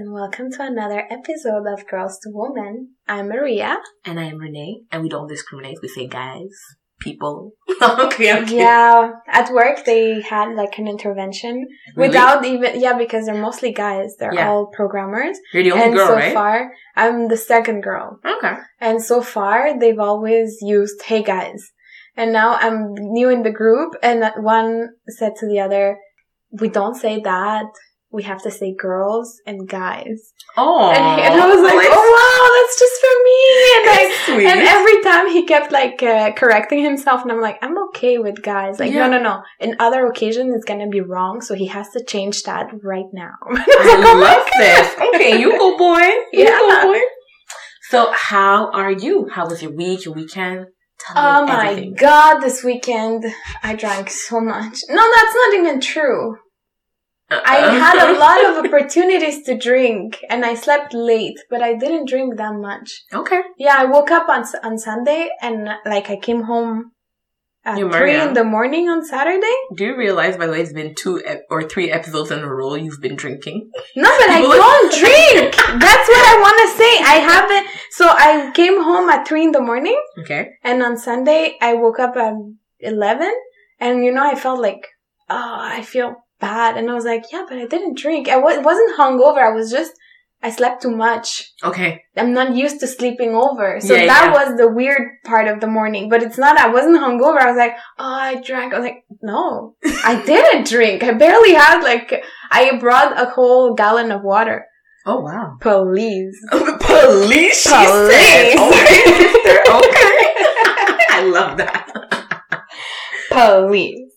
and welcome to another episode of Girls to Women. I'm Maria. And I am Renee, and we don't discriminate. We say guys, people. okay, okay. Yeah, at work they had like an intervention Really? without even, yeah, because they're mostly guys. They're Yeah. all programmers. You're the only and girl, so right? far, I'm the second girl. okay. And so far, they've always used, hey guys. And now I'm new in the group, and one said to the other, we don't say that. We have to say girls and guys. Oh, And, and I was like, oh wow, that's just for me. And I, and every time he kept like uh, correcting himself, and I'm like, I'm okay with guys. Like, Yeah. no, no, no. In other occasions, it's gonna be wrong, so he has to change that right now. I love this. Okay, you go, boy. You Yeah. go, boy. So, how are you? How was your week, your weekend? Tell Oh my everything. god, this weekend I drank so much. No, that's not even true. I Uh-uh. had a lot of opportunities to drink and I slept late, but I didn't drink that much. Okay. Yeah, I woke up on on Sunday and like I came home at You, three in the morning on Saturday. Do you realize, by the way, it's been two ep- or three episodes in a row you've been drinking? No, but I don't drink. That's what I want to say. I haven't. So I came home at three in the morning, Okay. and on Sunday I woke up at eleven, and you know I felt like, oh, I feel bad, and I was like, yeah, but I didn't drink. I wa- wasn't hungover. I was just I slept too much. Okay. I'm not used to sleeping over. So Yeah, that yeah. was the weird part of the morning. But it's not, I wasn't hungover. I was like, oh, I drank. I was like, no, I didn't drink. I barely had like, I brought a whole gallon of water. Oh, wow. Police. Police, she Police. Oh, said. Okay, sister. Okay. I love that. Police.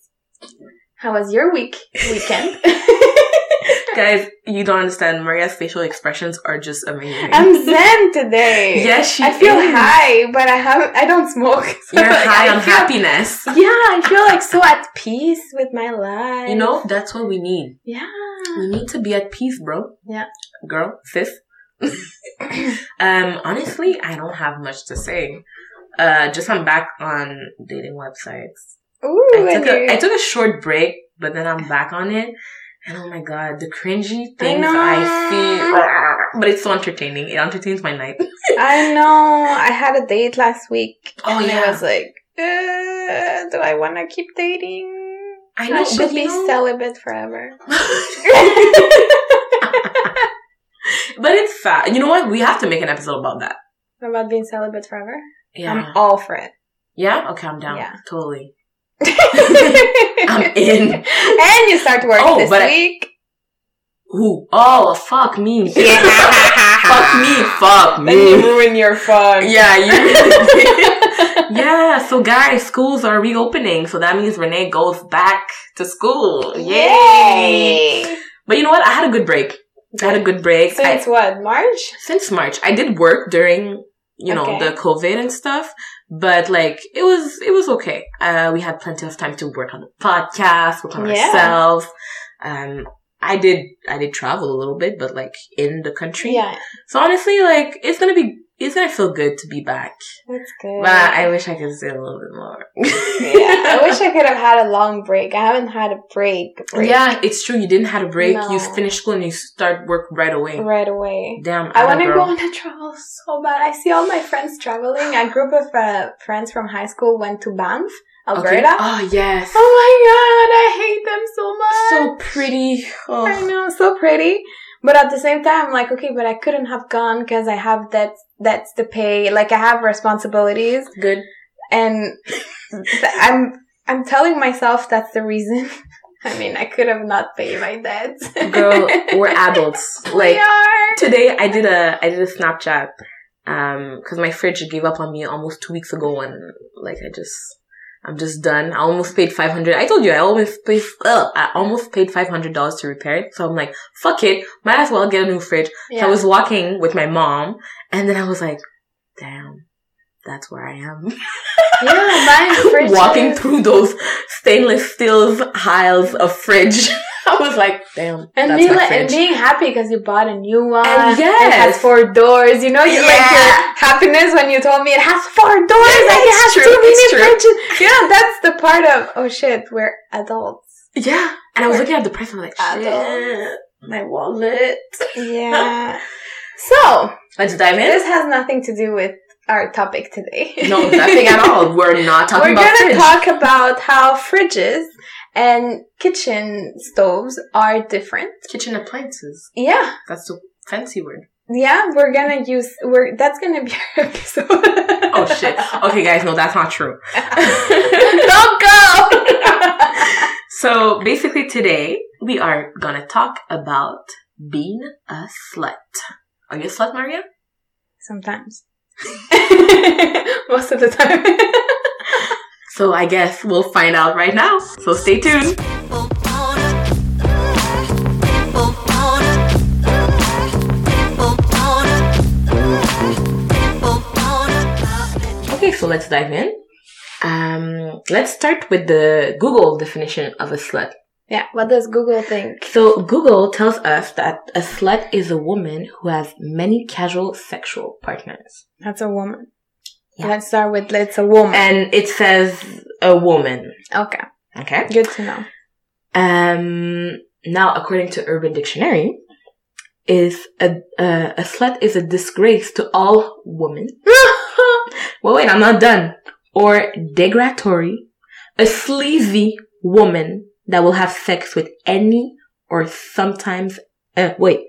How was your week, weekend? Guys, you don't understand. Maria's facial expressions are just amazing. I'm zen today. yes, she I feel is. high, but I have I don't smoke. so, You're like, high I on feel- happiness. Yeah, I feel like so at peace with my life. You know, that's what we need. Yeah. We need to be at peace, bro. Yeah. Girl, sis. um, honestly, I don't have much to say. Uh, just I'm back on dating websites. Ooh, I took a, you're- took a short break, but then I'm back on it. And oh my god, the cringy things know. I, see. But it's so entertaining. It entertains my night. I know. I had a date last week. Oh, and yeah. I was like, uh, do I want to keep dating? I I should be know- celibate forever. but it's fat. You know what? We have to make an episode about that. About being celibate forever? Yeah. I'm all for it. yeah? Okay, I'm down. Yeah. Totally. I'm in. And you start work Oh, this but I- week. Who? Oh, fuck me. fuck me. Fuck me. Then you ruin your fun. Yeah, you. Yeah, so guys, schools are reopening, so that means Renee goes back to school. Yay! Yay! But you know what? I had a good break. I had a good break. I- Since what? March? since March. I did work during, you know, Okay. the COVID and stuff, but like it was it was okay. Uh, we had plenty of time to work on the podcast, work on Yeah. ourselves. Um, I did I did travel a little bit, but like in the country. Yeah, So honestly, like it's gonna be it's gonna feel good to be back. that's good. But I wish I could stay a little bit more. yeah, I wish I could have had a long break. I haven't had a break. break Yeah, it's true. You didn't have a break. No. You finished school and you start work right away. right away. Damn, I want to go on a travel so bad. I see all my friends traveling. A group of uh, friends from high school went to Banff, Okay. Alberta. Oh yes. Oh my god, I hate them so much. so pretty. Oh. I know, so pretty. But at the same time, I'm like, okay, but I couldn't have gone because I have debts, debts to pay. Like I have responsibilities, Good. and I'm I'm telling myself that's the reason. I mean, I could have not paid my debts. Girl, we're adults. we Like are. today, I did a I did a Snapchat, um, because my fridge gave up on me almost two weeks ago, and like I just. I'm just done. I almost paid five hundred. I told you I almost paid. Uh, I almost paid five hundred dollars to repair it. So I'm like, fuck it. Might as well get a new fridge. Yeah. So I was walking with my mom, and then I was like, damn, that's where I am. yeah, buying fridges. walking through those stainless steel aisles of fridge. I was like, damn, And being, like, and being happy because you bought a new one. And yes. It has four doors. You know, you like your happiness when you told me it has four doors. Yeah, like it has true, two mini fridges. Yeah, that's the part of, oh shit, we're adults. yeah. And I was looking at the price, I'm like, shit. Adults. My wallet. Yeah. So Let's dive in. this has nothing to do with our topic today. No, nothing at all. We're not talking We're about gonna talk about how fridges and kitchen stoves are different. kitchen appliances. Yeah. That's the fancy word. Yeah, we're gonna use we're that's gonna be our episode. Oh shit. Okay, guys, no, that's not true. Don't go. So basically, today we are gonna talk about being a slut. Are you a slut, Maria? Sometimes. Most of the time. So I guess we'll find out right now. So stay tuned. Okay, so let's dive in. Um, let's start with the Google definition of a slut. yeah, what does Google think? So Google tells us that a slut is a woman who has many casual sexual partners. That's a woman. Yeah. Let's start with it's a woman. And it says a woman. okay. Okay. Good to know. Um, now, according to Urban Dictionary, is a, uh, a slut is a disgrace to all women. well, wait, I'm not done. Or degradatory, a sleazy woman that will have sex with any or sometimes, uh, wait,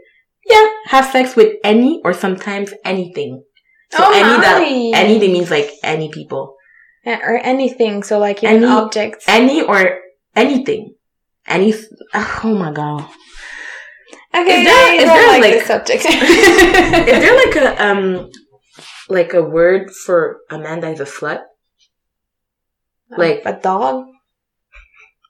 yeah, have sex with any or sometimes anything. So Oh any that, anything means like any people. Yeah, or anything. So like even Any- objects. Any or anything. Any, oh my god. okay, is there- is there, like, like- this subject. Is there like a um like a word for a man that is a slut? like- a dog?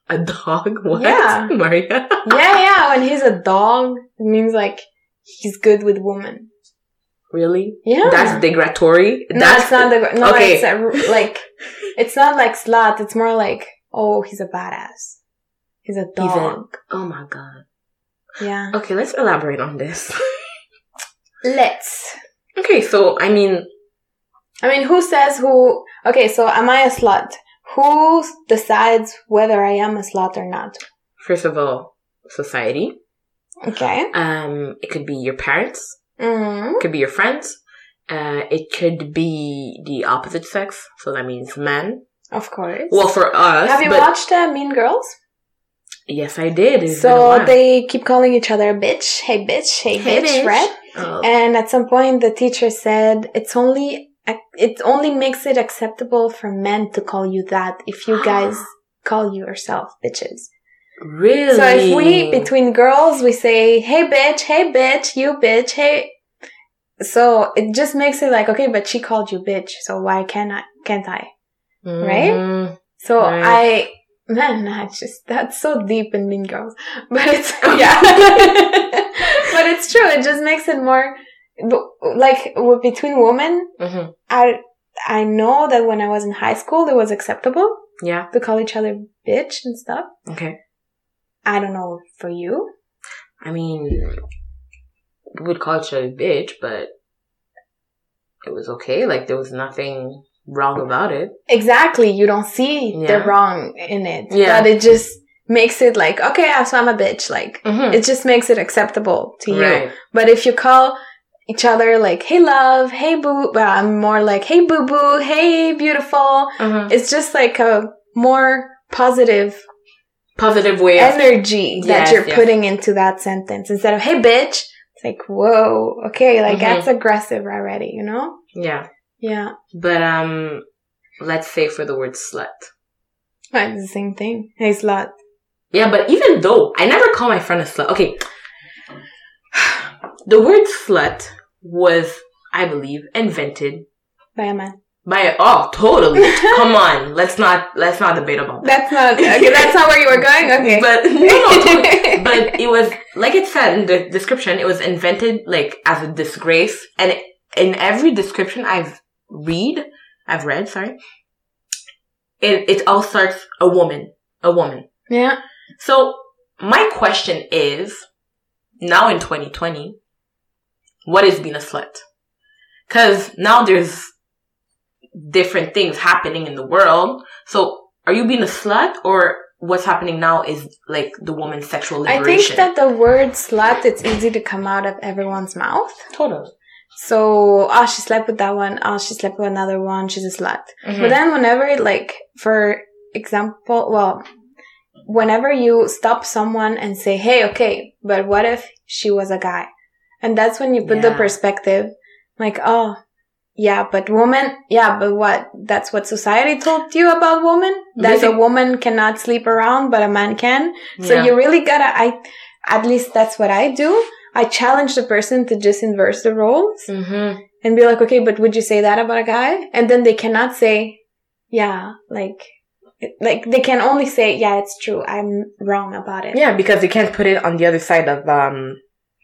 A dog? What? Yeah. Maria? Yeah, yeah. When he's a dog, it means like he's good with women. Really? Yeah. That's degradatory? no, That's it's not the no. okay. It's a, like it's not like slut. It's more like oh, he's a badass. He's a He's a- dog. Oh my god. yeah. Okay, let's elaborate on this. Let's. okay, so I mean I mean, who says who? Okay, so am I a slut? Who decides whether I am a slut or not? first of all, society. Okay. Um it could be your parents, Mm. it could be your friends, uh it could be the opposite sex, so that means men. Of course. Well for us Have you watched uh, Mean Girls? yes I did. It's So they keep calling each other bitch, hey bitch, hey, Hey, bitch, bitch. right? Oh. And at some point, the teacher said it's only it only makes it acceptable for men to call you that if you guys call yourself bitches. Really? So if we between girls we say hey bitch, hey bitch, you bitch, hey. So it just makes it like okay, but she called you bitch, so why can't I? Can't I? right? Mhm. So Right. I, man, that's just, that's so deep in Mean Girls. But it's, yeah. but it's true. It just makes it more, like, between women, Mhm. I, I know that when I was in high school, it was acceptable Yeah. to call each other bitch and stuff. Okay. I don't know for you. I mean, we would call each other bitch, but it was okay. Like there was nothing wrong about it. Exactly. You don't see the wrong in it. Yeah. But it just makes it like, okay, so I'm a bitch. Like, Mm-hmm. it just makes it acceptable to you. Right. But if you call each other like, hey love, hey boo, well, I'm more like, hey boo boo, hey beautiful. Mhm. It's just like a more positive Positive way of energy that Yes, you're yes. putting into that sentence instead of, hey bitch. It's like, whoa, okay, like Mhm. that's aggressive already, you know? yeah. Yeah. But um, let's say for the word slut. It's the same thing. Hey slut. Yeah, but even though I never call my friend a slut. Okay. The word slut was, I believe, invented By a man. By oh totally. Come on, let's not let's not debate about that. That's not, okay, that's not where you were going? Okay. But no, no, totally. but it was like it said in the description. It was invented like as a disgrace, and in every description I've read, I've read, sorry, it it all starts a woman, a woman. yeah. So my question is, now in 2020, what is being a slut? Cause now there's different things happening in the world. So are you being a slut or what's happening now is like the woman's sexual liberation? I think that the word slut, it's easy to come out of everyone's mouth. totally. So, oh, she slept with that one. Oh, she slept with another one. She's a slut. Mm-hmm. But then whenever, like, for example, well, whenever you stop someone and say, hey, okay, but what if she was a guy? And that's when you put the perspective, like, oh, yeah, but woman, yeah, but what? That's what society told you about woman? That a woman cannot sleep around, but a man can? So Yeah. you really gotta, I, at least that's what I do. I challenge the person to just inverse the roles Mm-hmm. and be like, okay, but would you say that about a guy? And then they cannot say, yeah, like, like they can only say, yeah, it's true. I'm wrong about it. Yeah, because they can't put it on the other side of um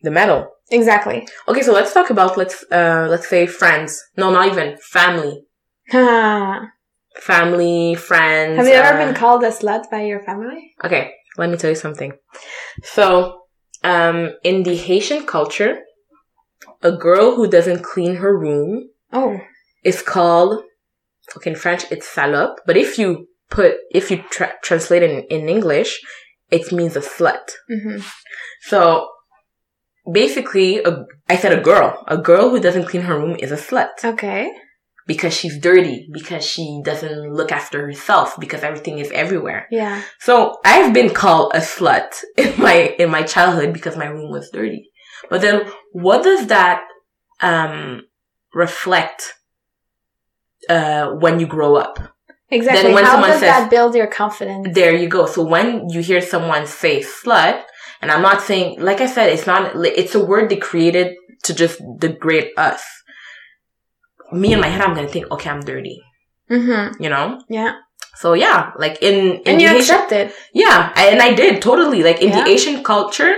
the medal. Exactly. Okay, so let's talk about let's uh let's say friends. No, not even family. Family, friends. Have you ever uh, been called a slut by your family? Okay, let me tell you something. So, um, in the Haitian culture, a girl who doesn't clean her room Oh, is called, okay, in French, it's salope. But if you put, if you tra- translate it in, in English, it means a slut. hmm So, basically, a, I said a girl. A girl who doesn't clean her room is a slut. okay. Because she's dirty, because she doesn't look after herself, because everything is everywhere. Yeah. So I've been called a slut in my in my childhood because my room was dirty. But then what does that um reflect uh when you grow up? Exactly. Then when How someone does says- that build your confidence? There you go. So when you hear someone say slut, and I'm not saying like I said, it's not it's a word they created to just degrade us. Me in my head, I'm gonna think, okay, I'm dirty, Mm-hmm. you know. Yeah. So yeah, like in in And you Haitian- accept it. Yeah, I- and I did totally. Like in Yeah. the Haitian culture,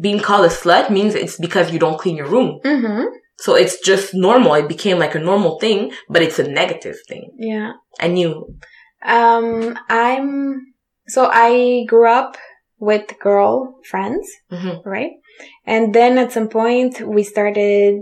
being called a slut means it's because you don't clean your room. Mm-hmm. So it's just normal. It became like a normal thing, but it's a negative thing. Yeah. And you, Um, I'm, so I grew up with girl friends. Mhm. right? And then at some point we started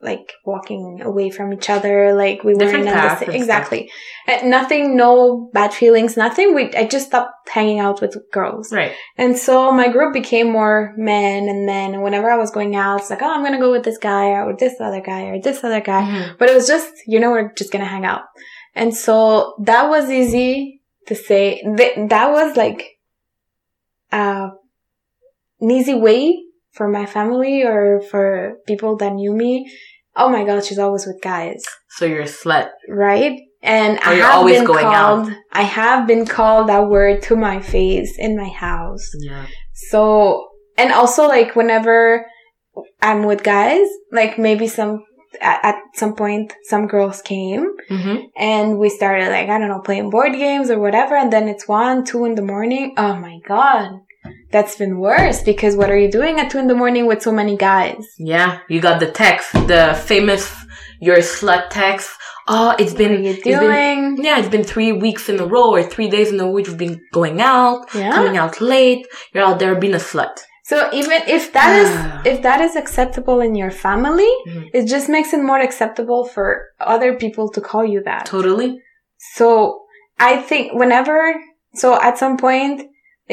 like walking away from each other, like we Different weren't on the paths exactly. And nothing, no bad feelings, nothing. We I just stopped hanging out with girls, right? and so my group became more men and men. And whenever I was going out, it's like, oh, I'm gonna go with this guy or this other guy or this other guy. Mhm. But it was just, you know, we're just gonna hang out. And so that was easy to say. Th- that was like, uh, an easy way for my family or for people that knew me. Oh my god, she's always with guys, So you're a slut. right? And Or I have always been going out. called, I have been called that word to my face in my house. Yeah. So, and also like whenever I'm with guys, like maybe some, at, at some point, some girls came hmm and we started like, I don't know, playing board games or whatever. And then it's one, two in the morning. Oh my God. That's been worse because what are you doing at two in the morning with so many guys? Yeah. You got the text, the famous "you're slut" text. Oh, it's been you it's been- yeah, it's been three weeks in a row or three days in a row. We've been going out, Yeah. coming out late. You're out there being a slut. So even if that is, if that is acceptable in your family, Mhm. it just makes it more acceptable for other people to call you that. Totally. So I think whenever, so at some point,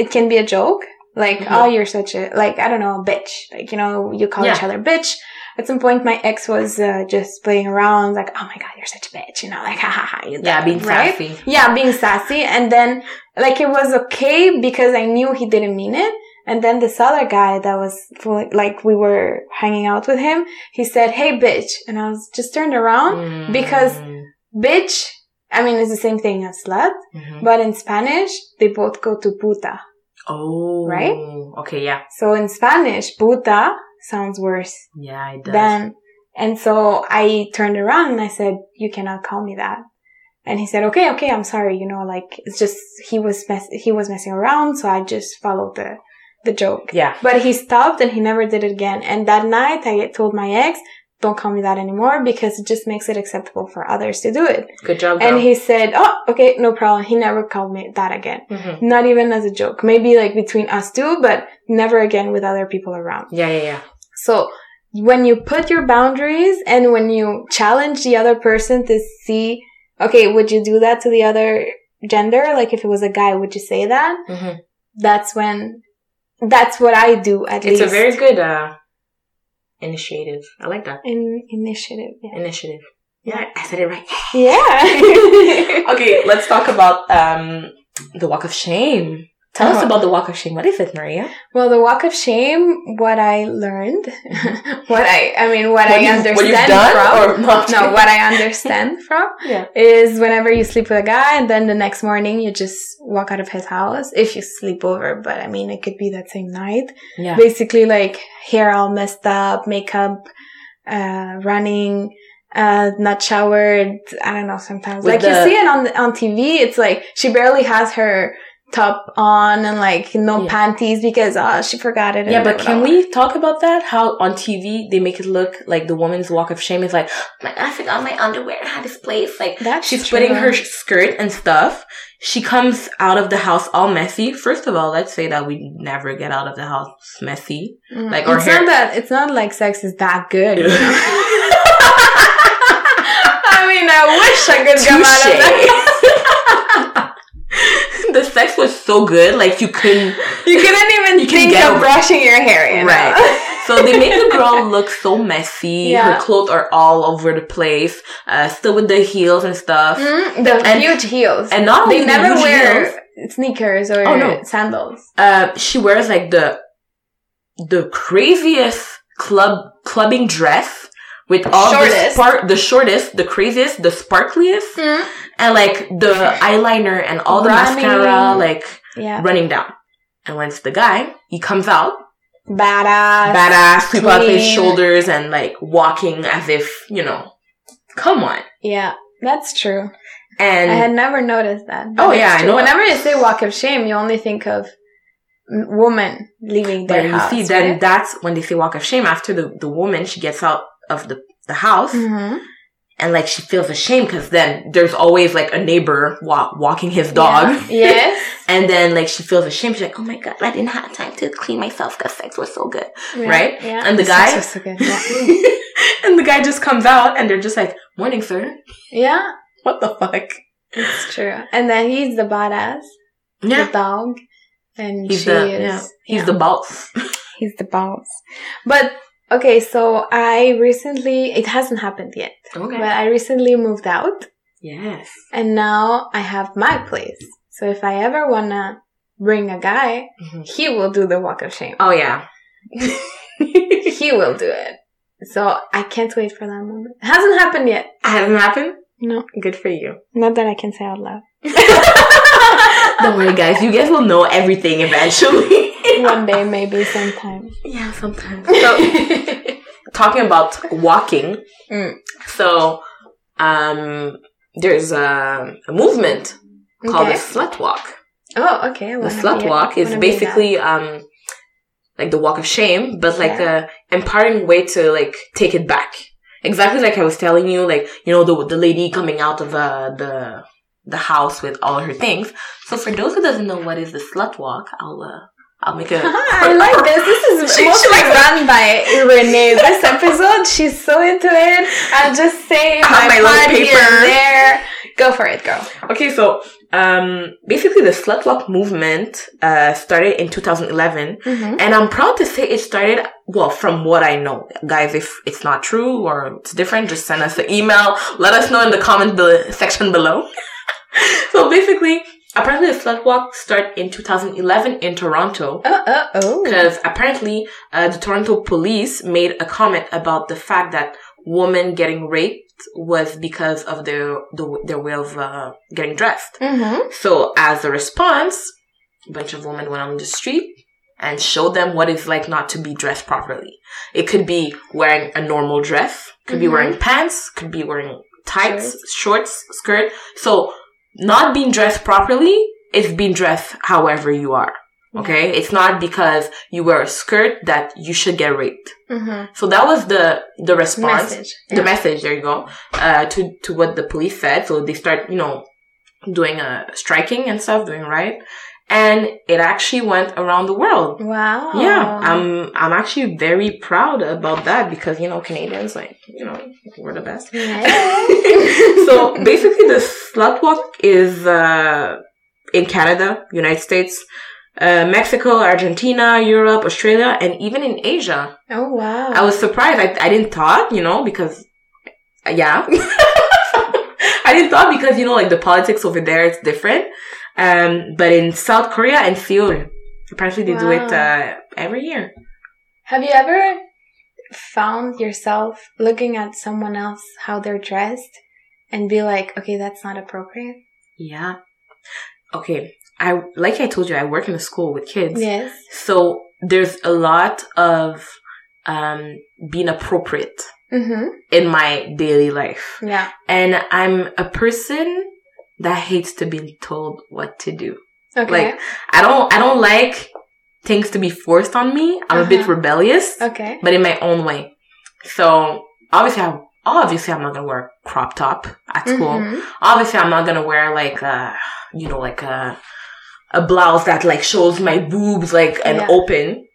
it can be a joke. Like, Mhm. oh, you're such a, like, I don't know, bitch. Like, you know, you call each other bitch. At some point, my ex was uh, just playing around, like, oh my god, you're such a bitch. You know, like, ha ha ha. Yeah, being right? sassy. Yeah, being sassy. And then, like, it was okay because I knew he didn't mean it. And then this other guy that was like, we were hanging out with him, he said, hey, bitch. And I was just turned around. because- Mm. Bitch, I mean, it's the same thing as slut. Mhm. But in Spanish, they both go to puta. Oh. Right? Okay, yeah. So in Spanish, puta sounds worse Yeah, it does. than, and so I turned around and I said, you cannot call me that. And he said, okay, okay, I'm sorry. You know, like, it's just, he was mess, he was messing around. So I just followed the, the joke. yeah. But he stopped and he never did it again. And that night I told my ex, don't call me that anymore because it just makes it acceptable for others to do it. Good job, And he said, oh, okay, no problem. He never called me that again. Mhm. Not even as a joke. Maybe like between us two, but never again with other people around. Yeah, yeah, yeah. So when you put your boundaries and when you challenge the other person to see, okay, would you do that to the other gender, like if it was a guy, would you say that? Mhm. That's when, that's what I do at It's least. a very good uh, initiative. I like that In, initiative. Yeah. initiative. Yeah, I said it right. Yeah. okay, let's talk about um the walk of shame. Tell us Uh-huh. about the walk of shame. What is it, Maria? well, the walk of shame, what I learned, what I, I mean, what, I you've- understand what from, no, what I understand from Yeah. is whenever you sleep with a guy and then the next morning you just walk out of his house if you sleep over, but I mean, it could be that same night. Yeah. Basically, like hair all messed up, makeup, uh, running, uh, not showered. I don't know. Sometimes, With like you see it on on TV, it's like she barely has her top on and like no Yeah. panties because uh she forgot it. Yeah, but can we talk about that? How on TV they make it look like the woman's walk of shame is like, I forgot my underwear had this place. Like. That's she's true. putting her skirt and stuff. She comes out of the house all messy. First of all, let's say that we never get out of the house messy. Mm. like, our it's hair- not that it's not like sex is that good. you know? I mean, I wish I could come out of that. The sex was so good, like you couldn't. You couldn't even You think of brushing your hair, you know? Right. So they make the girl look so messy. Yeah. Her clothes are all over the place. Uh, still with the heels and stuff. Mm, the And- huge heels. And not only they never wear heels, sneakers or Oh, no. sandals. uh, she wears like the the craziest club clubbing dress with all Shortest. the spark, the shortest, the craziest, the sparkliest, and like the eyeliner and all the Running. mascara like Yeah. running down. And when it's the guy, he comes out Badass. badass, sweep out his shoulders and like walking as if, you know, come on. Yeah, that's true. And I had never noticed that. Oh, That's yeah, I know. Whenever you say walk of shame, you only think of woman leaving but their you house. see, then right? that's when they say walk of shame after the, the woman, she gets out of the, the house Mhm. And like she feels ashamed because then there's always like a neighbor wa- walking his dog. Yeah. Yes. And then like she feels ashamed. She's like, oh my God, I didn't have time to clean myself because sex was so good. Yeah, Right? Yeah. And the guy- so good. Yeah. and the guy just comes out and they're just like, morning, sir. yeah, What the fuck? it's true. And then he's the badass, Yeah. the dog, and He's she the, is. yeah. He's the boss. He's the boss. But okay, so I recently it hasn't happened yet. Okay. But I recently moved out yes. and now I have my place. So if I ever wanna bring a guy, Mhm. he will do the walk of shame. Oh yeah. He will do it. So I can't wait for that moment. It hasn't happened yet. It Hasn't happened? No, Good for you. not that I can say out loud. Don't worry, guys. You guys will know everything eventually. One day, maybe sometime. yeah, sometimes. So, talking about walking. Mm. So, um, there's a, a movement called Okay. the slut walk. Oh, okay. The slut walk is wanna be that. basically um, like the walk of shame, but like Yeah. a empowering way to like take it back. Exactly like I was telling you, like you know the the lady coming out of uh, the the house with all her things. So for those who doesn't know what is the slut walk, I'll uh, I'll make a. I like this. This is She- mostly she run by Renee. This episode, she's so into it. I'll just say my, my little paper. there. Go for it, girl. Okay, so um, basically the slut walk movement uh, started in 2011, Mm-hmm. and I'm proud to say it started well from what I know, guys. If it's not true or it's different, just send us an email. Let us know in the comment be- section below. so basically, apparently the slut walk started in 2011 in Toronto. Uh, uh, oh. Because apparently, uh, the Toronto police made a comment about the fact that women getting raped was because of their the, their way of uh, getting dressed. Mm-hmm. So, as a response, a bunch of women went on the street and showed them what it's like not to be dressed properly. It could be wearing a normal dress, could be Mhm. wearing pants, could be wearing tights, shorts, skirt. So, not being dressed properly is being dressed however you are. Okay? It's not because you wear a skirt that you should get raped. Mm-hmm. So that was the, the response Message. the message there you go uh to to what the police said so they start you know doing uh striking and stuff doing right and it actually went around the world. Wow. Yeah, I'm I'm actually very proud about that because you know Canadians like you know we're the best. so basically, the slut walk is uh, in Canada, United States, uh, Mexico, Argentina, Europe, Australia, and even in Asia. Oh wow! I was surprised. I I didn't thought you know because yeah. I didn't thought because you know like the politics over there it's different. Um, but in South Korea and Seoul, apparently they wow. do it uh, every year. Have you ever found yourself looking at someone else how they're dressed and be like, okay, that's not appropriate? Yeah. Okay. I like I told you, I work in a school with kids. Yes. So there's a lot of um, being appropriate mm-hmm. in my daily life. Yeah. And I'm a person that hates to be told what to do. Okay. Like I don't I don't like things to be forced on me. I'm uh-huh. a bit uh-huh. rebellious. Okay. But in my own way. So obviously I obviously I'm not gonna wear crop top at school. Mm-hmm. Obviously I'm not gonna wear like a you know like a a blouse that like shows my boobs like and yeah. open.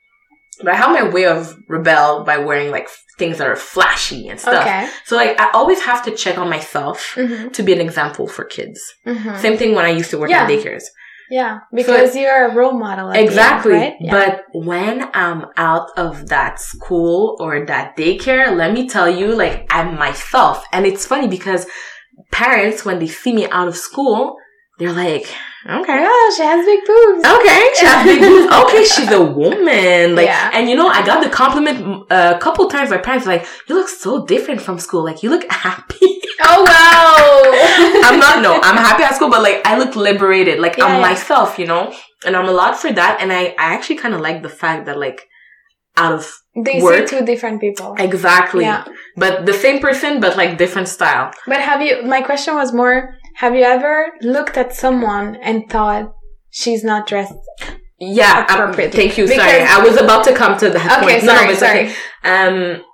But I have my way of rebel by wearing like things that are flashy and stuff. Okay. So like I always have to check on myself mm-hmm. to be an example for kids. Mm-hmm. Same thing when I used to work yeah. in daycares. Yeah, because so, you're a role model. Exactly. End, right? yeah. But when I'm out of that school or that daycare, let me tell you, like I'm myself. And it's funny because parents, when they see me out of school, they're like, okay. Yeah, she has big boobs. Okay, she has big boobs. Okay, she's a woman. Like, yeah. and you know, I got the compliment uh, a couple times. My parents like, you look so different from school. Like, you look happy. Oh wow. I'm not. No, I'm happy at school, but like, I look liberated. Like, yeah, I'm yeah. myself. You know, and I'm a lot for that. And I, I actually kind of like the fact that like, out of they work, see two different people. Exactly. Yeah. But the same person, but like different style. But have you? My question was more have you ever looked at someone and thought she's not dressed? Yeah, um, thank you. Because sorry, I was about to come to that okay, point. Sorry, no, sorry. Okay. Um,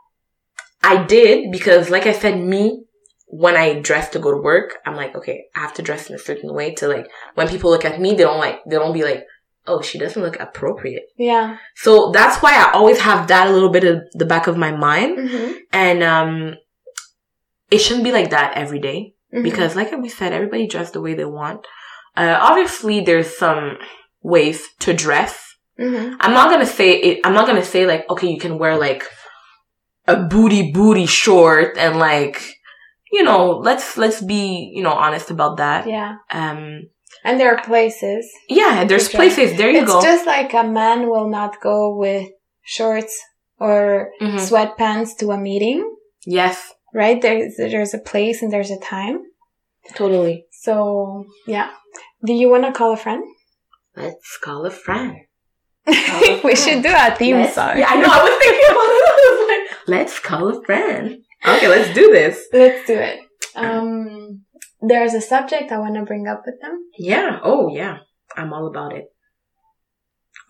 I did because, like I said, me when I dress to go to work, I'm like, okay, I have to dress in a certain way to like when people look at me, they don't like they don't be like, oh, she doesn't look appropriate. Yeah. So that's why I always have that a little bit of the back of my mind, mm-hmm. and um, it shouldn't be like that every day. Mm-hmm. Because like we said, everybody dress the way they want. Uh, obviously there's some ways to dress. Mm-hmm. I'm not gonna say it, I'm not gonna say like, okay, you can wear like a booty booty short and like, you know, let's, let's be, you know, honest about that. Yeah. Um, and there are places. Yeah, there's places. There you it's go. It's just like a man will not go with shorts or mm-hmm. sweatpants to a meeting. Yes right? There's there's a place and there's a time. Totally. So yeah. Do you want to call a friend? Let's call a friend. Call a we should do a theme let's, song. Yeah, I know. I was thinking about it. like, let's call a friend. Okay, let's do this. Let's do it. Um, there's a subject I want to bring up with them. Yeah. Oh, yeah. I'm all about it.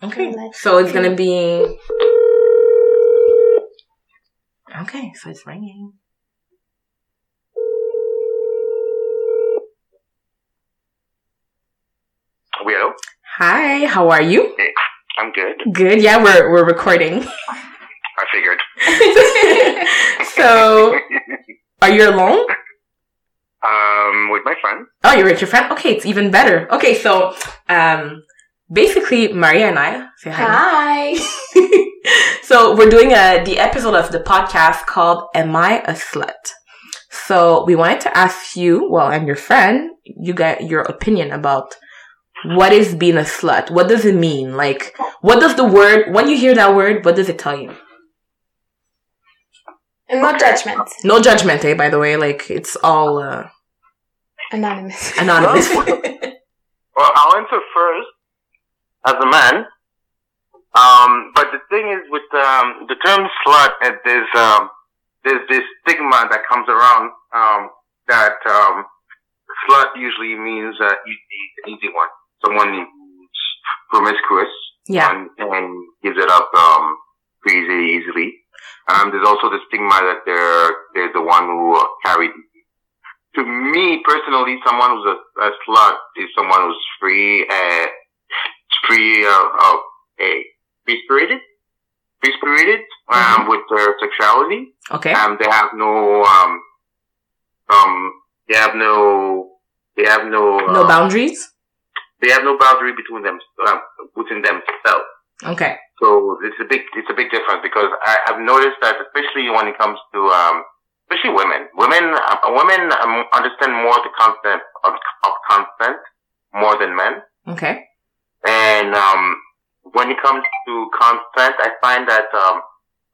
Okay. So it's gonna be. Okay, so it's ringing. Hello. Hi, how are you? Hey, I'm good. Good. Yeah, we're we're recording. I figured. so, are you alone? Um, with my friend. Oh, you're with your friend. Okay, it's even better. Okay, so um, basically, Maria and I say hi. Hi. so we're doing a the episode of the podcast called "Am I a Slut?" So we wanted to ask you, well, and your friend, you get your opinion about what is being a slut? What does it mean? Like, what does the word, when you hear that word, what does it tell you? And no judgment. No judgment, eh, by the way. Like, it's all, uh, Anonymous. Anonymous. well, I'll answer first as a man. Um, but the thing is with, um, the term slut, uh, there's, um, there's this stigma that comes around, um, that, um, slut usually means, uh, an easy one someone who's promiscuous yeah. and, and gives it up um, pretty easily. Um, there's also the stigma that they're they're the one who uh, carried. To me personally, someone who's a, a slut is someone who's free and very uh, uh, free spirited, free spirited um, Mhm. with their sexuality. Okay. Um, they have no um, um, they have no, they have no, uh, No boundaries. They have no boundary between them, uh, within themselves. Okay. So it's a big, it's a big difference because I, I've noticed that especially when it comes to, um, especially women, women, uh, women um, understand more the concept of, of consent more than men. Okay. And, um, when it comes to consent, I find that, um,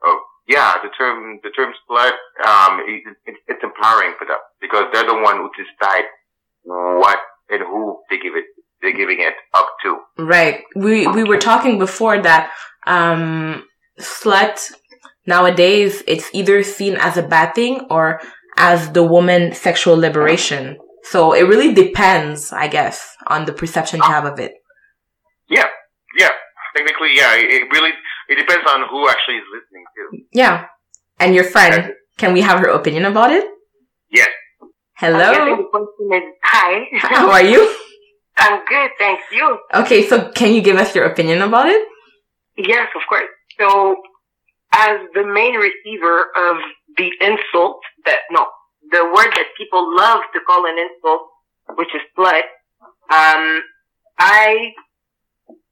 uh, yeah, the term, the term slut, um, it, it, it's empowering for them because they're the one who decide what and who they give it, they're giving it up to. Right. We we were talking before that um slut nowadays it's either seen as a bad thing or as the woman sexual liberation. So it really depends, I guess, on the perception you have of it. Yeah, yeah. Technically, yeah. It it really it depends on who actually is listening to. Yeah. And your friend, can we have her opinion about it? Yes. Hello. guessing the question is, hi. How are you? I'm good, thanks. You? Okay, so can you give us your opinion about it? Yes, of course. So, as the main receiver of the insult that, no, the word that people love to call an insult, which is slut, um, I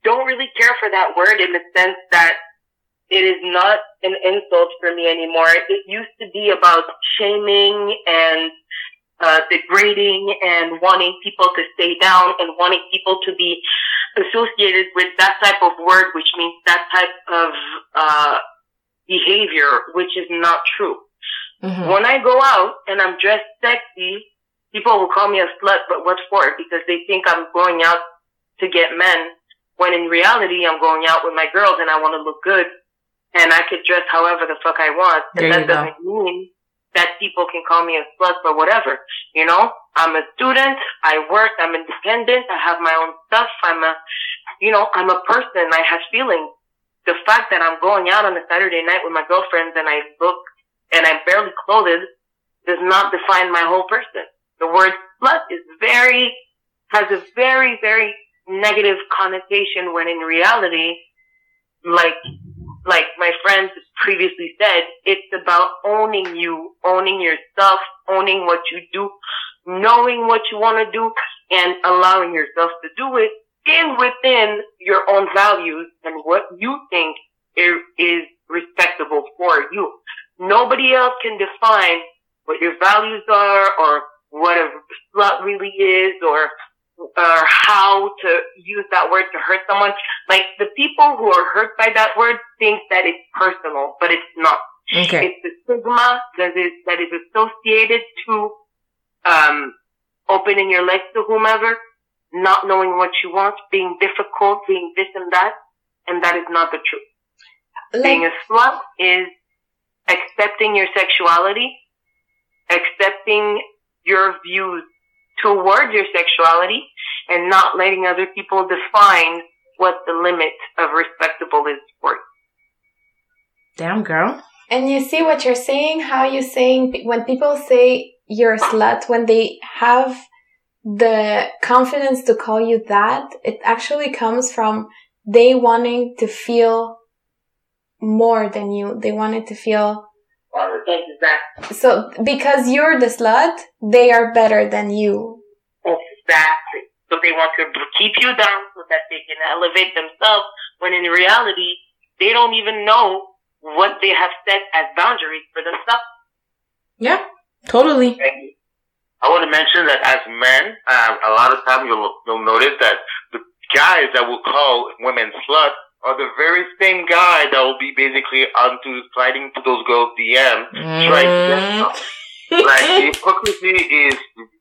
don't really care for that word in the sense that it is not an insult for me anymore. It used to be about shaming and uh, degrading and wanting people to stay down and wanting people to be associated with that type of word, which means that type of uh, behavior, which is not true. Mhm. When I go out and I'm dressed sexy, people will call me a slut, but what for? Because they think I'm going out to get men, when in reality I'm going out with my girls and I want to look good, and I could dress however the fuck I want, and that go. doesn't mean that people can call me a slut or whatever. You know, I'm a student, I work, I'm independent, I have my own stuff, I'm a, you know, I'm a person, I have feelings. The fact that I'm going out on a Saturday night with my girlfriends and I look and I'm barely clothed does not define my whole person. The word slut is very, has a very, very negative connotation when in reality, like, like my friends previously said, it's about owning you, owning yourself, owning what you do, knowing what you want to do, and allowing yourself to do it in within your own values and what you think is respectable for you. Nobody else can define what your values are or what a slut really is or or how to use that word to hurt someone. Like the people who are hurt by that word think that it's personal, but it's not. Okay. It's the stigma that is that is associated to um, opening your legs to whomever, not knowing what you want, being difficult, being this and that, and that is not the truth. Being a slut is accepting your sexuality, accepting your views towards your sexuality, and not letting other people define what the limit of respectable is for you. Damn girl. and you see what you're saying, how you're saying, when people say you're a slut, when they have the confidence to call you that, it actually comes from they wanting to feel more than you. They wanted to feel Exactly. so because you're the slut, they are better than you. Exactly. So they want to keep you down so that they can elevate themselves when in reality, they don't even know what they have set as boundaries for themselves. Yeah. Totally. I want to mention that as men, um, a lot of times you'll you'll notice that the guys that will call women sluts are the very same guy that will be basically onto sliding to those girls' DM, trying to get Mm. some. like hypocrisy is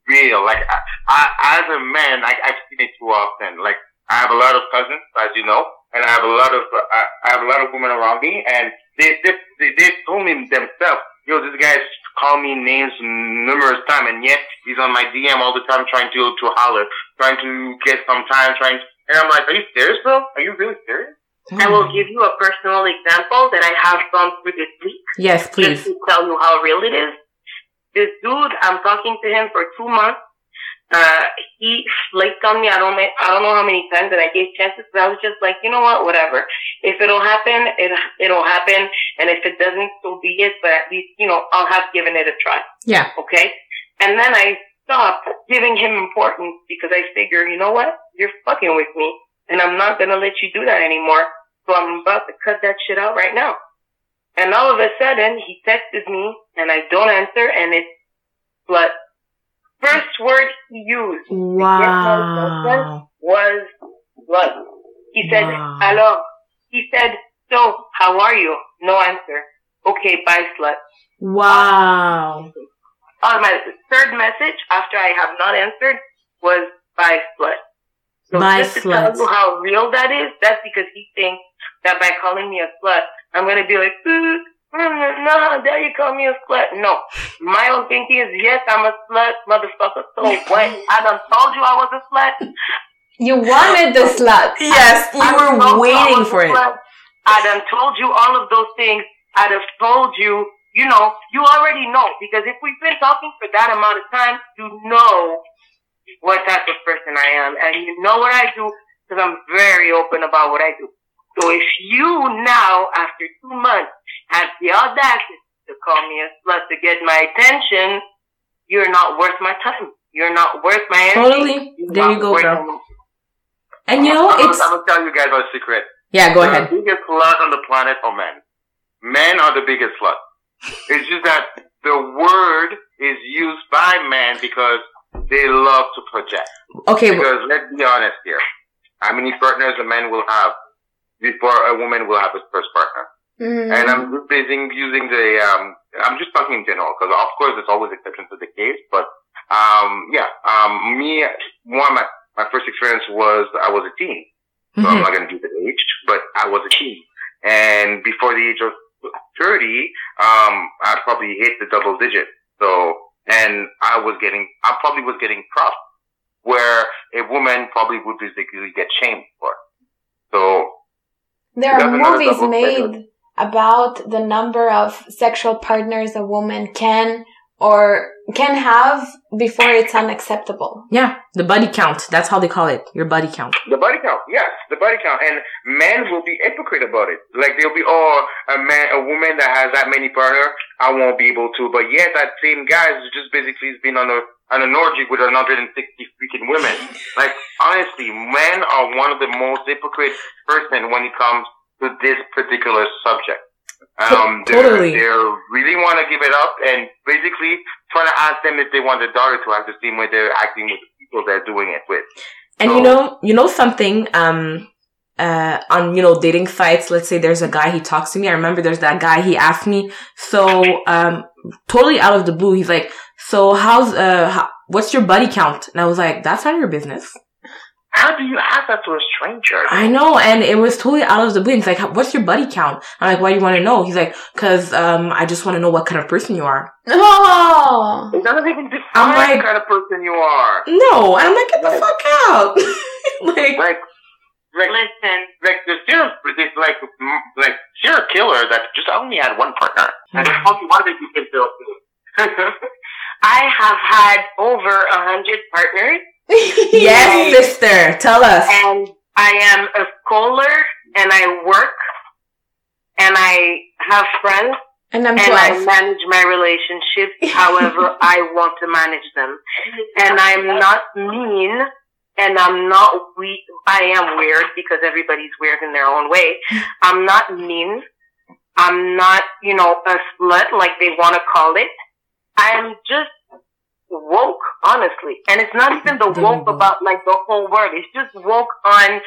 real. Like I, I, as a man, I, I've seen it too often. Like I have a lot of cousins, as you know, and I have a lot of uh, I have a lot of women around me, and they they they, they told me themselves, "Yo, this guy's called me names numerous times, and yet he's on my DM all the time, trying to to holler, trying to get some time, trying." And I'm like, "Are you serious, bro? Are you really serious?" I will give you a personal example that I have gone through this week. Yes, please. just to tell you how real it is. This dude, I'm talking to him for two months. Uh, he flaked on me. I don't, I don't know how many times, and I gave chances. But I was just like, you know what, whatever. If it'll happen, it it'll happen, and if it doesn't, so be it. But at least, you know, I'll have given it a try. Yeah. Okay. And then I stopped giving him importance because I figure, you know what, you're fucking with me, and I'm not gonna let you do that anymore. So I'm about to cut that shit out right now. And all of a sudden, he texted me, and I don't answer, and it's but first word he used Wow. was blood. He said, Wow. hello. He said, so, how are you? No answer. Okay, bye, slut. Wow. On my third message, after I have not answered, was bye, slut. So Bye, just to slut. tell you how real that is, that's because he thinks that by calling me a slut, I'm gonna be like, mm, mm, no, how dare you call me a slut? No. My own thinking is, yes, I'm a slut, motherfucker. So what? I done told you I was a slut. You wanted the slut. Yes, you I were I waiting for it. slut. I done told you all of those things. I'd have told you, you know, you already know. Because if we've been talking for that amount of time, you know what type of person I am. And you know what I do because I'm very open about what I do. So if you now, after two months, have the audacity to call me a slut to get my attention, you're not worth my time. You're not worth my energy. Totally. You're There you go, worth girl. my- And you know, I'm, it's I'm gonna tell you guys a secret. yeah. Go the ahead. biggest slut on the planet are men. Men are the biggest slut. It's just that the word is used by men because they love to project. Okay. well, Because let's be honest here. How many partners a man will have before a woman will have his first partner? Mhm. And I'm just basing, using the, um, I'm just talking in general, because of course there's always exceptions to the case, but, um, yeah, um, me, one, my, my first experience was, I was a teen. So I'm mhm. not going to do the age, but I was a teen. And before the age of 30, um, I probably hit the double digit. So, and I was getting, I probably was getting props where a woman probably would basically get shamed for. So, There are movies made about the number of sexual partners a woman can or can have before it's unacceptable. Yeah, the body count. That's how they call it. Your body count. The body count, yes, the body count, and men will be hypocrite about it. Like they'll be, oh, a man, a woman that has that many partner, I won't be able to. But yet that same guy is just basically has been on a on an orgy with 160 freaking women. Like honestly, men are one of the most hypocrite person when it comes to this particular subject. Um, they're- Totally. they really want to give it up and basically trying to ask them if they want their daughter to act the same way they're acting with the people they're doing it with. And So- you know, you know something, um, uh, on, you know, dating sites, let's say there's a guy, he talks to me. I remember there's that guy, he asked me, so, um, totally out of the blue, he's like, so how's, uh, how, what's your buddy count? And I was like, that's none of your business. How do you ask that to a stranger? I know, and it was totally out of the blue. He's like, what's your buddy count? I'm like, why do you want to know? He's like, cause, um, I just want to know what kind of person you are. Oh, It doesn't even define I'm like- the kind of person you are. No, and I'm like, get the fuck out. like, Like, like, Listen, like the serial, it's like, like serial killer that just only had one partner. And only one that you can serial killer. I have had over a hundred partners yes, sister, tell us. and I am a scholar and I work and I have friends and I'm and I manage my relationships however I want to manage them. And I'm not mean and I'm not we I am weird because everybody's weird in their own way. I'm not mean. I'm not, you know, a slut like they want to call it. I am just woke, honestly. And it's not even the woke about like the whole word. It's just woke on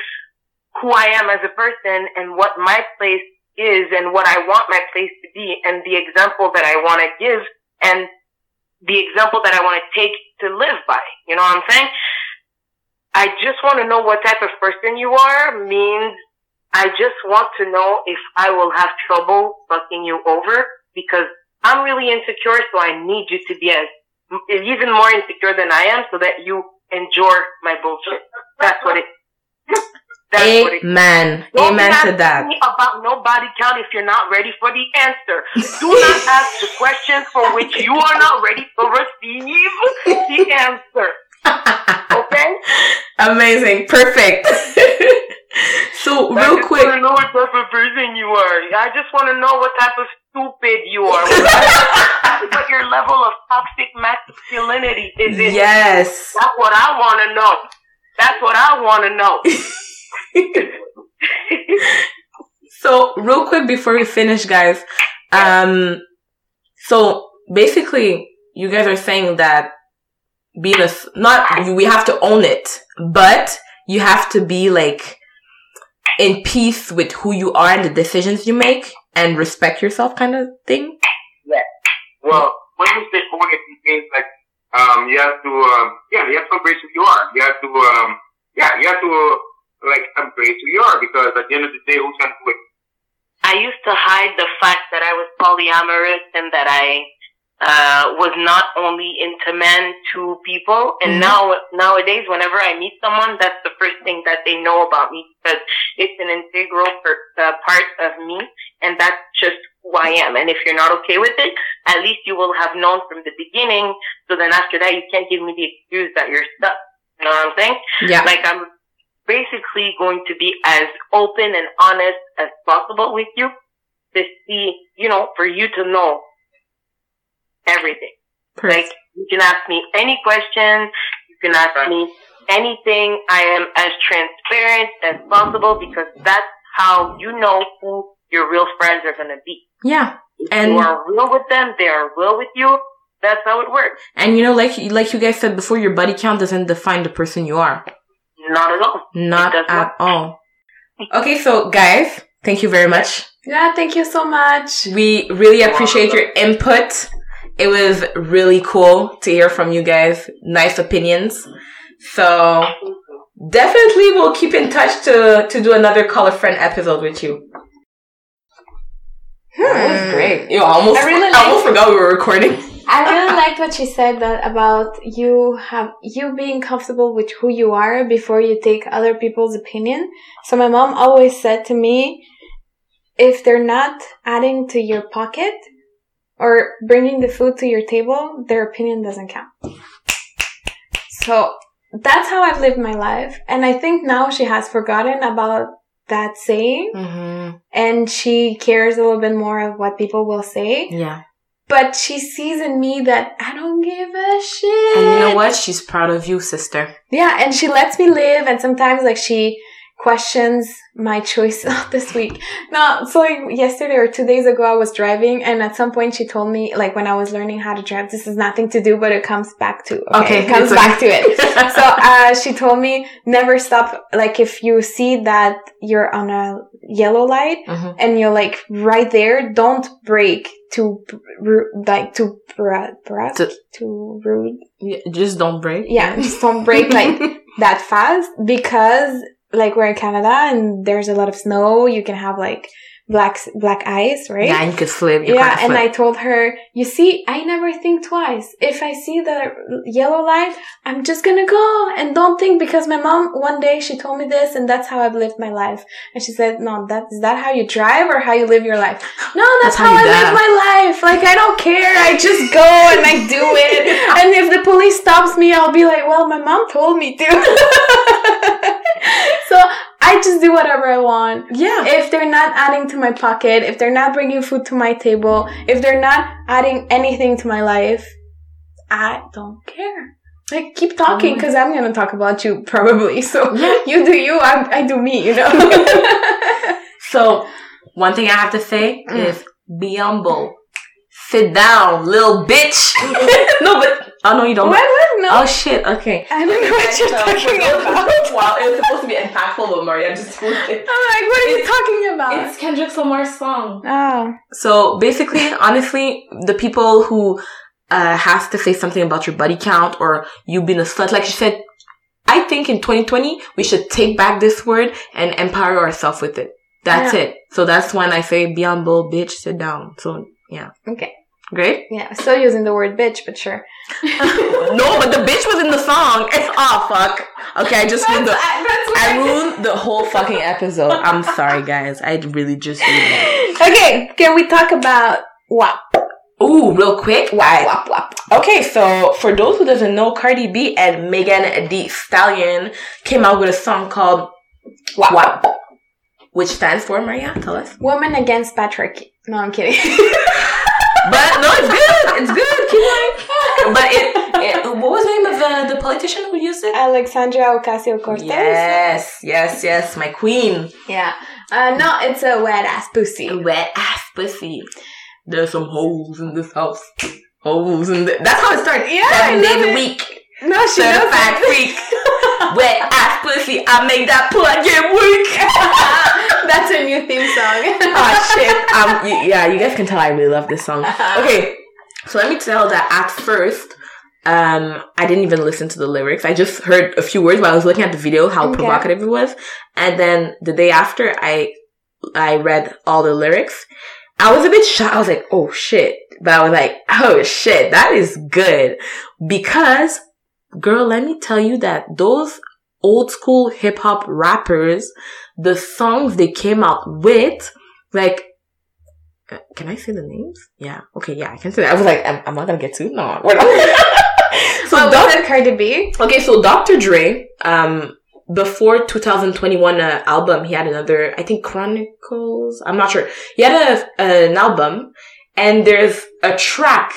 who I am as a person and what my place is and what I want my place to be and the example that I want to give and the example that I want to take to live by. You know what I'm saying? I just want to know what type of person you are means I just want to know if I will have trouble fucking you over because I'm really insecure so I need you to be as even more insecure than I am so that you enjoy my bullshit. That's what it that's what it Amen. don't Amen ask to that. me about no body count if you're not ready for the answer. Do not ask the questions for which you are not ready to receive the answer. Okay? Amazing. Perfect. so real quick. I just want to know what type of person you are. I just want to know what type of stupid you are. what your level of toxic masculinity is. in. Yes. That's what I want to know. That's what I want to know. So real quick before we finish, guys. Um, so basically, you guys are saying that being a not we have to own it, but you have to be like in peace with who you are and the decisions you make and respect yourself, kind of thing. Yeah. Well, when you say own it, it means like um you have to um yeah you have to embrace who you are. You have to um yeah you have to like embrace who you are because at the end of the day, who's gonna do it? I used to hide the fact that I was polyamorous and that I uh, was not only into men to people. And Mhm. now nowadays, whenever I meet someone, that's the first thing that they know about me because it's an integral per, uh, part of me, and that's just who I am. And if you're not okay with it, at least you will have known from the beginning. So then after that, you can't give me the excuse that you're stuck. You know what I'm saying? Yeah. Like I'm basically going to be as open and honest as possible with you to see, you know, for you to know everything. Like you can ask me any question, you can ask me anything. I am as transparent as possible because that's how you know who your real friends are gonna be. Yeah. If And- you are real with them, they are real with you. That's how it works. And you know, like like you guys said before, your body count doesn't define the person you are. Not at all. Not It does at all. Okay, so guys, thank you very much. Yeah, thank you so much. We really appreciate your input. It was really cool to hear from you guys. Nice opinions. So definitely we'll keep in touch to to do another color friend episode with you. That was hmm. great. You almost I really I almost forgot we were recording. I really liked what she said that about you have you being comfortable with who you are before you take other people's opinion. So my mom always said to me, if they're not adding to your pocket or bringing the food to your table, their opinion doesn't count. So that's how I've lived my life. And I think now she has forgotten about that saying Mm-hmm. and she cares a little bit more of what people will say. Yeah. But she sees in me that I don't give a shit. And you know what? She's proud of you, sister. Yeah, and she lets me live, and sometimes like she questions my choice this week. No, so yesterday or two days ago, I was driving, and at some point she told me, like when I was learning how to drive, this is nothing to do, but it comes back to okay, Okay, it comes back to it. so uh, she told me never stop. Like if you see that you're on a yellow light Mhm. and you're like right there, don't brake too ru- like too bra- brusque, To- too rude. Yeah, Just don't break. Yeah, just don't brake like that fast because like we're in Canada and there's a lot of snow. You can have like black black ice, right? Yeah, and you could flip. You Yeah, and. I told her, you see, I never think twice. If I see the yellow light, I'm just gonna go and don't think because my mom one day she told me this and that's how I've lived my life. And she said, no, that is that how you drive or how you live your life? No, that's, That's how how, I live my life. Like I don't care. I just go and I do it. and if the police stops me, I'll be like, well, my mom told me to. so I just do whatever I want yeah. if they're not adding to my pocket, if they're not bringing food to my table, if they're not adding anything to my life, I don't care. Like keep talking because I'm gonna talk about you probably. So Yeah. you do you, I, I do me. You know. So, one thing I have to say Mm. is be humble. Sit down, little bitch. no, but oh no, you don't. what? What? No, Oh shit. Okay. I don't know what you're talking about. wow, it was supposed to be impactful, but Maria just I'm like, what are you talking about? It's Kendrick Lamar's song. oh, So basically, honestly, the people who uh, has to say something about your body count or you being a slut, like you said, I think in 2020 we should take back this word and empower ourselves with it. That's Yeah. it. So that's when I say be humble, bitch, sit down. So yeah, okay. Great. Yeah, still using the word bitch, but sure. no, but the bitch was in the song. It's oh fuck. Okay, I just ruined the. I ruined the whole fucking episode. I'm sorry, guys. I really just ruined it. Okay, can we talk about WAP? Ooh, real quick. Why? Wap, wap. Okay, so for those who doesn't know, Cardi B and Megan Thee Stallion came out with a song called Wap. WAP, which stands for Maria. Tell us. Woman against patriarchy. No, I'm kidding. But no, it's good. It's good. Keep going. But it, it, what was the name of uh, the politician who used it? Alexandria Ocasio Cortez. Yes, yes, yes. My queen. Yeah. Uh, no, it's a wet ass pussy. Wet ass pussy. There's some holes in this house. Holes in the. That's how it starts. Yeah, Seven I days a week. No, she Certified knows freak. Wet ass pussy. I make that plug get weak. That's a new theme song. oh shit. Um, y- yeah, you guys can tell I really love this song. Okay, so let me tell that at first, um, I didn't even listen to the lyrics. I just heard a few words while I was looking at the video, how Okay. provocative it was. And then the day after, I, I read all the lyrics. I was a bit shocked. I was like, oh shit. But I was like, oh shit, that is good. Because, girl, let me tell you that those old school hip hop rappers, the songs they came out with, like, uh, can I say the names? Yeah. Okay. Yeah, I can say that. I was like, am, am I gonna get to? No. We're so What Doc- was Cardi B? okay, so Dr. Dre, um, before 2021 uh, album, he had another, I think Chronicles. I'm not sure. He had a, an album, and there's a track,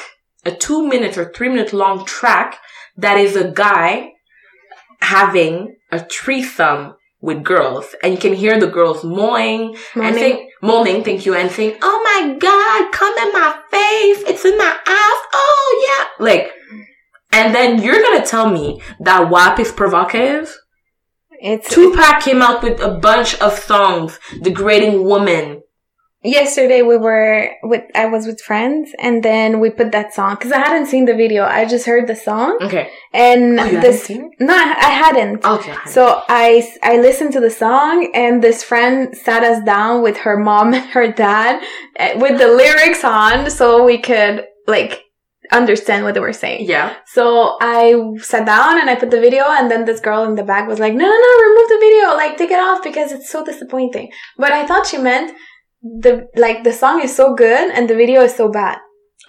a two minute or three minute long track that is a guy having a threesome with girls, and you can hear the girls moaning and saying, moaning, thank you, and saying, "Oh my God, come in my face, it's in my ass, oh yeah," like, and then you're gonna tell me that WAP is provocative? It's Tupac came out with a bunch of songs degrading women. Yesterday we were with I was with friends and then we put that song because I hadn't seen the video. I just heard the song Okay. and Oh, this no I, I hadn't. Okay. So I I listened to the song and this friend sat us down with her mom and her dad eh, with the lyrics on so we could like understand what they were saying. yeah. So I sat down and I put the video and then this girl in the back was like, no, no, no, remove the video. Like take it off because it's so disappointing. But I thought she meant the, like the song is so good and the video is so bad.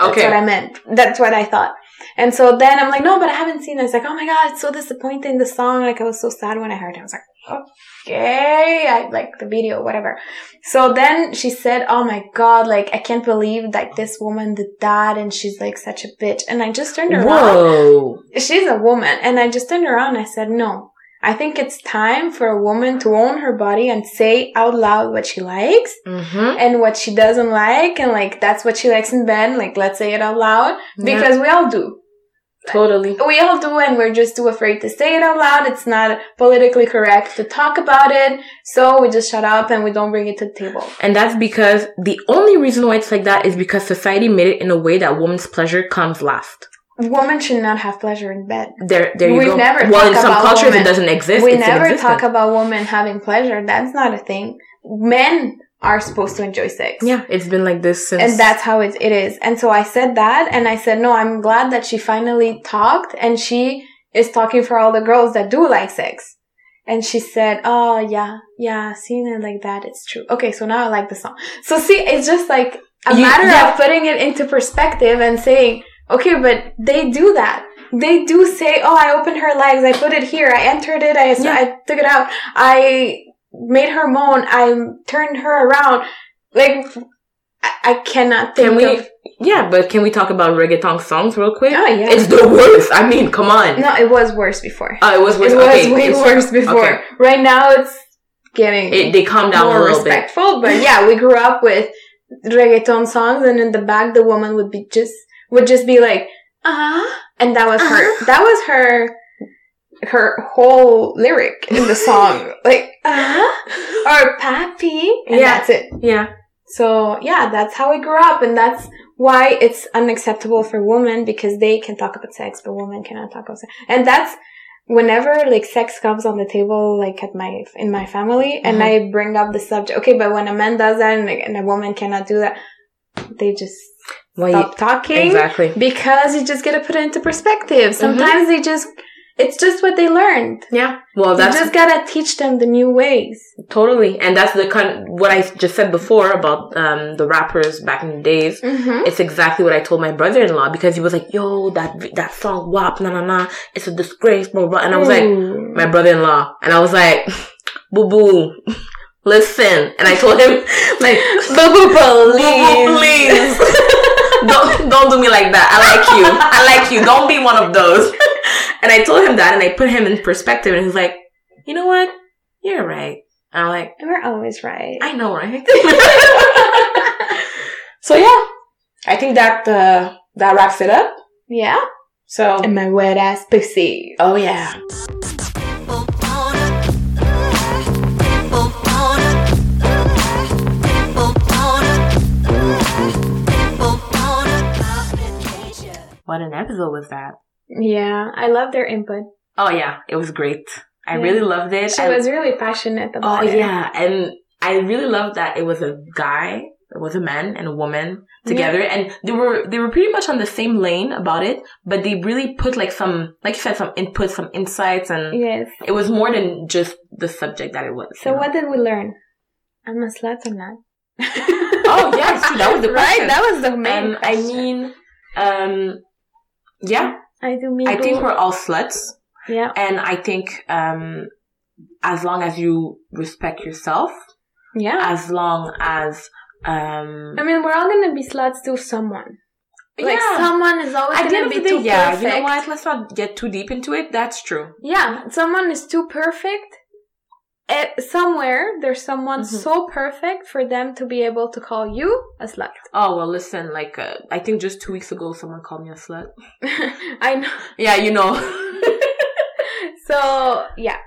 Okay. That's what I meant. That's what I thought. And so then I'm like, no, but I haven't seen it. It's like, oh my God, it's so disappointing. The song, like I was so sad when I heard it. I was like, okay, I like the video, whatever. So then she said, oh my God, like I can't believe like this woman did that and she's like such a bitch. And I just turned around Whoa. she's a woman and i just turned around and i said no i think it's time for a woman to own her body and say out loud what she likes Mm-hmm. and what she doesn't like and like that's what she likes in bed like let's say it out loud because we all do Totally. we all do and we're just too afraid to say it out loud it's not politically correct to talk about it so we just shut up and we don't bring it to the table And that's because the only reason why it's like that is because society made it in a way that woman's pleasure comes last. Women should not have pleasure in bed There, there you We go. never well, talk in some about cultures women. it doesn't exist. we it's never talk about women having pleasure that's not a thing men are supposed to enjoy sex Yeah, it's been like this since. and that's how it, it is. And so I said that, and I said, no, I'm glad that she finally talked, and she is talking for all the girls that do like sex. And she said, oh, yeah, yeah, seeing it like that, it's true. Okay, so now I like the song. So see, it's just like a You- matter yeah. of putting it into perspective and saying, okay, but they do that. They do say, oh, I opened her legs, I put it here, I entered it, I, Yeah. I took it out, I made her moan, I turned her around. Like, I, cannot think Can we? of Yeah, but can we talk about reggaeton songs real quick? Oh, yeah. It's the worst. I mean, come on. No, it was worse before. Oh, it was worse. it was okay, way worse before. okay. Right now, it's getting It, they calm down more a little bit. respectful. But yeah, we grew up with reggaeton songs, and in the back, the woman would be just would just be like, ah, and that was her. Uh-huh. That was her. Her whole lyric in the song, like ah, or papi, and Yeah. that's it. Yeah. So yeah, that's how we grew up, and that's why it's unacceptable for women because they can talk about sex, but women cannot talk about sex. And that's whenever like sex comes on the table, like at my in my family, and Mhm. I bring up the subject. Okay, but when a man does that and, and a woman cannot do that, they just Well, stop talking exactly. because you just gotta put it into perspective. Sometimes they just it's just what they learned. Yeah. Well, You that's just gotta teach them the new ways. totally, and that's the kind of, what I just said before about um the rappers back in the days. Mm-hmm. It's exactly what I told my brother-in-law because he was like, "Yo, that that song WAP, na na na, it's a disgrace, blah blah." And I was like, my brother-in-law, and I was like, "Boo boo, listen." And I told him like, boo boo, "Boo boo, please, don't don't do me like that. I like you. I like you. Don't be one of those." And I told him that, and I put him in perspective, and he's like, "You know what? You're right." And I'm like, We're always right. "I know, right?" so yeah, I think that uh, that wraps it up. yeah. So, And my wet ass pussy. oh yeah. What an episode was that? Yeah, I love their input. Oh yeah, it was great. I Yeah. really loved it. She I- was really passionate Oh about it. Oh yeah, and I really loved that it was a guy, it was a man and a woman together, and they were they were pretty much on the same lane about it, but they really put like some, like you said, some input, some insights, and Yes. it was more than just the subject that it was. So you know? what did we learn? I'm a slut or not? Oh yes, that was the question. right. That was the main. Um, I mean, um, yeah, I do mean. I think we're all sluts, Yeah. and I think um, as long as you respect yourself, Yeah. as long as um, I mean, we're all gonna be sluts to someone. Like yeah. someone is always At gonna be too yeah, perfect. you know what? Let's not get too deep into it. That's true. Yeah, someone is too perfect. Eh, somewhere there's someone Mhm. so perfect for them to be able to call you a slut. Oh well, listen. Like uh, I think just two weeks ago, someone called me a slut. I know. Yeah, you know. So yeah.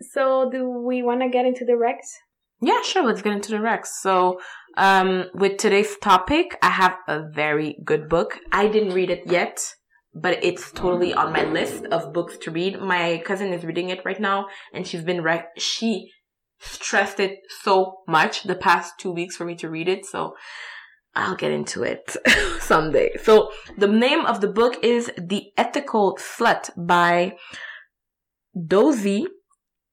So do we want to get into the Rex? yeah, sure. Let's get into the Rex. So, um, with today's topic, I have a very good book. I didn't read it yet, but it's totally on my list of books to read. My cousin is reading it right now, and she's been re- she stressed it so much the past two weeks for me to read it. So. I'll get into it someday. So the name of the book is The Ethical Slut by Dossie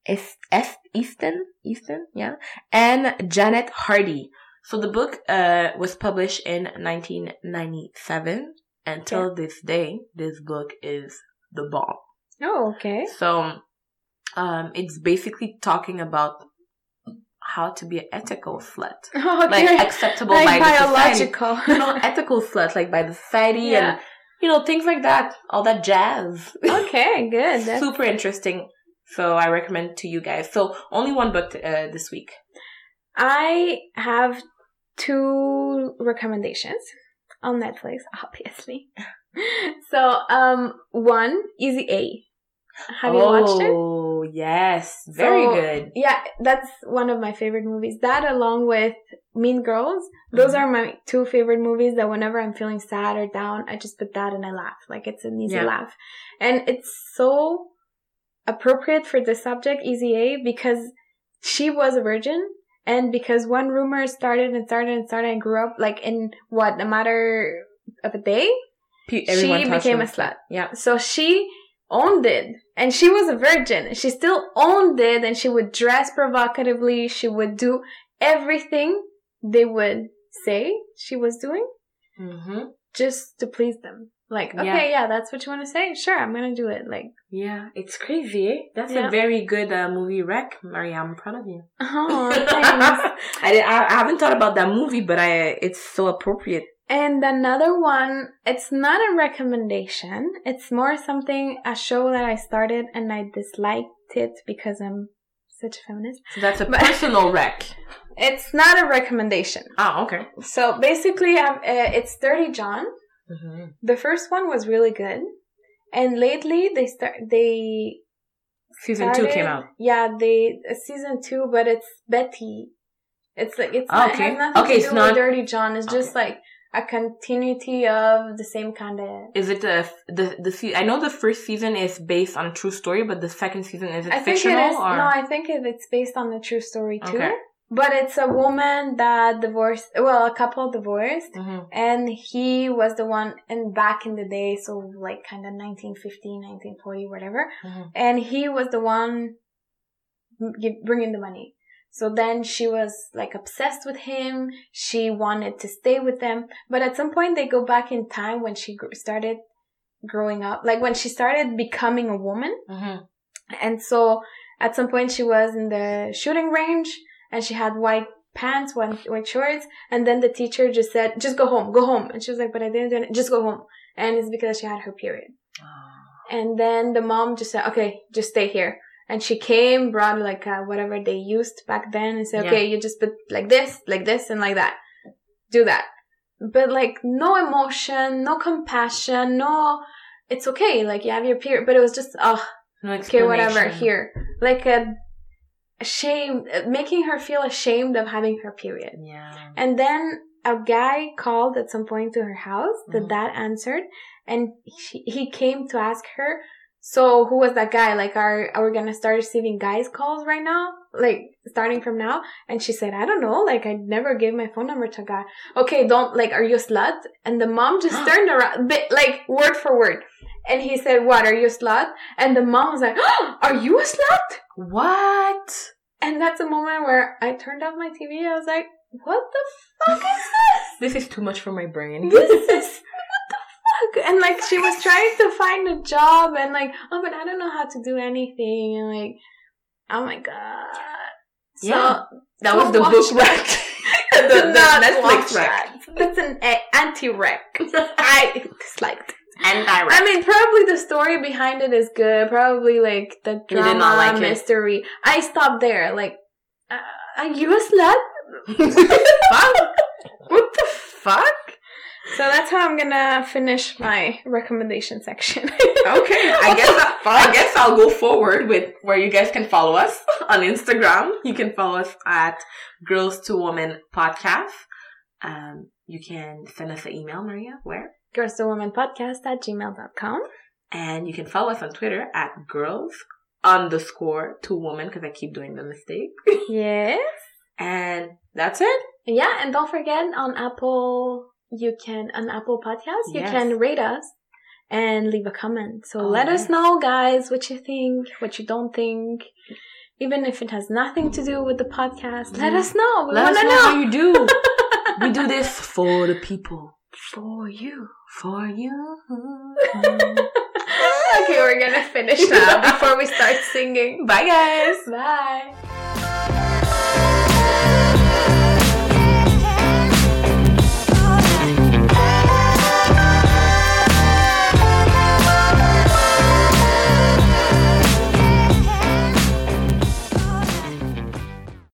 Es- Es- Easton, Easton, yeah, and Janet Hardy. So the book uh, was published in 1997. Until this day, this book is the bomb. Oh, okay. So um, it's basically talking about how to be an ethical slut, Oh, like acceptable Like by the society. biological. You know, ethical slut, like by the society Yeah. and you know things like that, all that jazz. okay, good. That's- Super interesting. So I recommend to you guys. So only one book uh, this week. I have two recommendations on Netflix, obviously. so, um, one, Easy A. Have you watched it? Oh yes, very So, good. Yeah, that's one of my favorite movies. That along with Mean Girls, those Mhm. are my two favorite movies that whenever I'm feeling sad or down, I just put that and I laugh. Like it's an easy Yeah. laugh. And it's so appropriate for the subject, Easy A, because she was a virgin and because one rumor started and started and started and grew up like in what, a matter of a day, Pe- she became a slut. Yeah. So she owned it. And she was a virgin. She still owned it and she would dress provocatively. She would do everything they would say she was doing Mm-hmm. just to please them. Like, Yeah. okay, yeah, that's what you want to say? Sure, I'm gonna do it. Like, Yeah, it's crazy. Eh? That's Yeah. a very good uh, movie rec, Maria. I'm proud of you. oh. I, did, I I haven't thought about that movie, but I it's so appropriate. and another one, it's not a recommendation. It's more something, a show that I started and I disliked it because I'm such a feminist. So that's a But- personal rec. It's not a recommendation. Oh, okay. So basically, um, uh, it's Dirty John. Mm-hmm. The first one was really good, and lately they start they Season two came out. Yeah, they uh, season two, but it's Betty. It's like it's Oh, not, okay. it Okay, it's not- Dirty John. It's just Okay. like a continuity of the same kind of. Is it the the the se- I know the first season is based on a true story, but the second season is it I think it fictional or No, I think it, it's based on a true story too. Okay. But it's a woman that divorced, well, a couple divorced, Mhm. and he was the one, and back in the day, so like kind of 1950, 1940, whatever, Mhm. and he was the one bringing the money. So then she was like obsessed with him. She wanted to stay with them. But at some point they go back in time when she gr- started growing up, like when she started becoming a woman. Mhm. And so at some point she was in the shooting range and she had white pants, white, white shorts. And then the teacher just said, just go home, go home. And she was like, but I didn't do it. Just go home. And it's because she had her period. And then the mom just said, okay, just stay here. And she came, brought like uh, whatever they used back then and said, Yeah. okay, you just put like this, like this, and like that. Do that. But like no emotion, no compassion, no, it's okay. Like you have your period, but it was just, oh, No okay, whatever, here. Like a shame, making her feel ashamed of having her period. Yeah. And then a guy called at some point to her house. The Mhm. dad answered, and she, he came to ask her. So who was that guy? Like, are are we gonna start receiving guys calls right now? Like starting from now? And she said, I don't know. Like, I never gave my phone number to a guy. Okay, don't like. Are you a slut? And the mom just turned around, like word for word. And he said, What? Are you a slut? And the mom was like, oh, Are you a slut? What? And that's a moment where I turned off my TV. I was like, What the fuck is this? This is too much for my brain. this is what the fuck and like she was trying to find a job and like oh but i don't know how to do anything and like oh my god so Yeah. that was the book wreck. the, the Netflix wreck. that. that's an anti-rec i disliked it And I mean, probably the story behind it is good. Probably like the drama, like it. mystery. I stopped there. Like, uh, are you a slut? Fuck. What the fuck? So that's how I'm gonna finish my recommendation section. Okay, I guess I guess I'll go forward with where you guys can follow us on Instagram. You can follow us at Girls to Women Podcast. Um, you can send us an email, Maria, where? Girls to Women Podcast at gmail.com. And you can follow us on Twitter at girls underscore to woman because I keep doing the mistake. Yes. And that's it. Yeah, and don't forget on Apple, you can, on Apple Podcast, you Yes. can rate us and leave a comment. So Oh, let us know, guys, what you think, what you don't think. Even if it has nothing to do with the podcast, let us know. We Let us know know. how you do. we do this for the people. For you. For you. okay, we're gonna finish now before we start singing. Bye, guys. Bye.